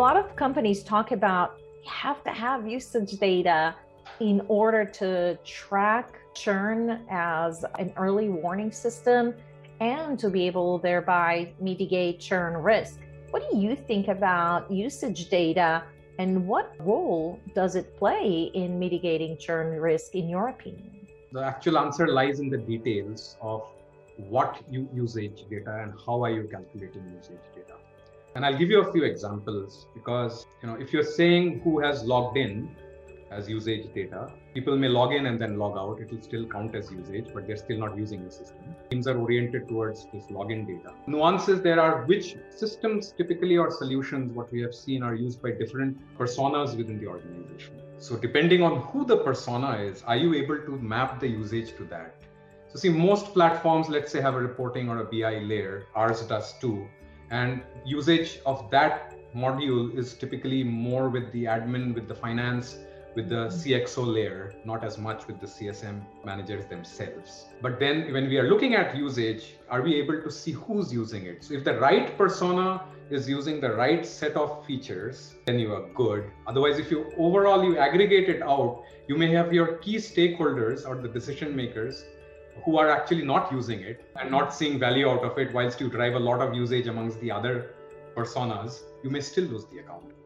A lot of companies talk about you have to have usage data in order to track churn as an early warning system and to be able thereby mitigate churn risk. What do you think about usage data and what role does it play in mitigating churn risk in your opinion? The actual answer lies in the details of what you usage data and how are you calculating usage data. And I'll give you a few examples because you know if you're saying who has logged in, as usage data. People may log in and then log out. It will still count as usage, but they're still not using the system. Teams are oriented towards this login data. Nuances there are which systems typically or solutions, what we have seen, are used by different personas within the organization. So, depending on who the persona is, are you able to map the usage to that? So, see, most platforms, let's say, have a reporting or a BI layer. Ours does too. And usage of that module is typically more with the admin, with the finance, with the mm-hmm. CXO layer, not as much with the CSM managers themselves. But then when we are looking at usage, are we able to see who's using it? So if the right persona is using the right set of features, then you are good. Otherwise, if you overall you aggregate it out, you may have your key stakeholders or the decision makers who are actually not using it and not seeing value out of it whilst you drive a lot of usage amongst the other personas, you may still lose the account.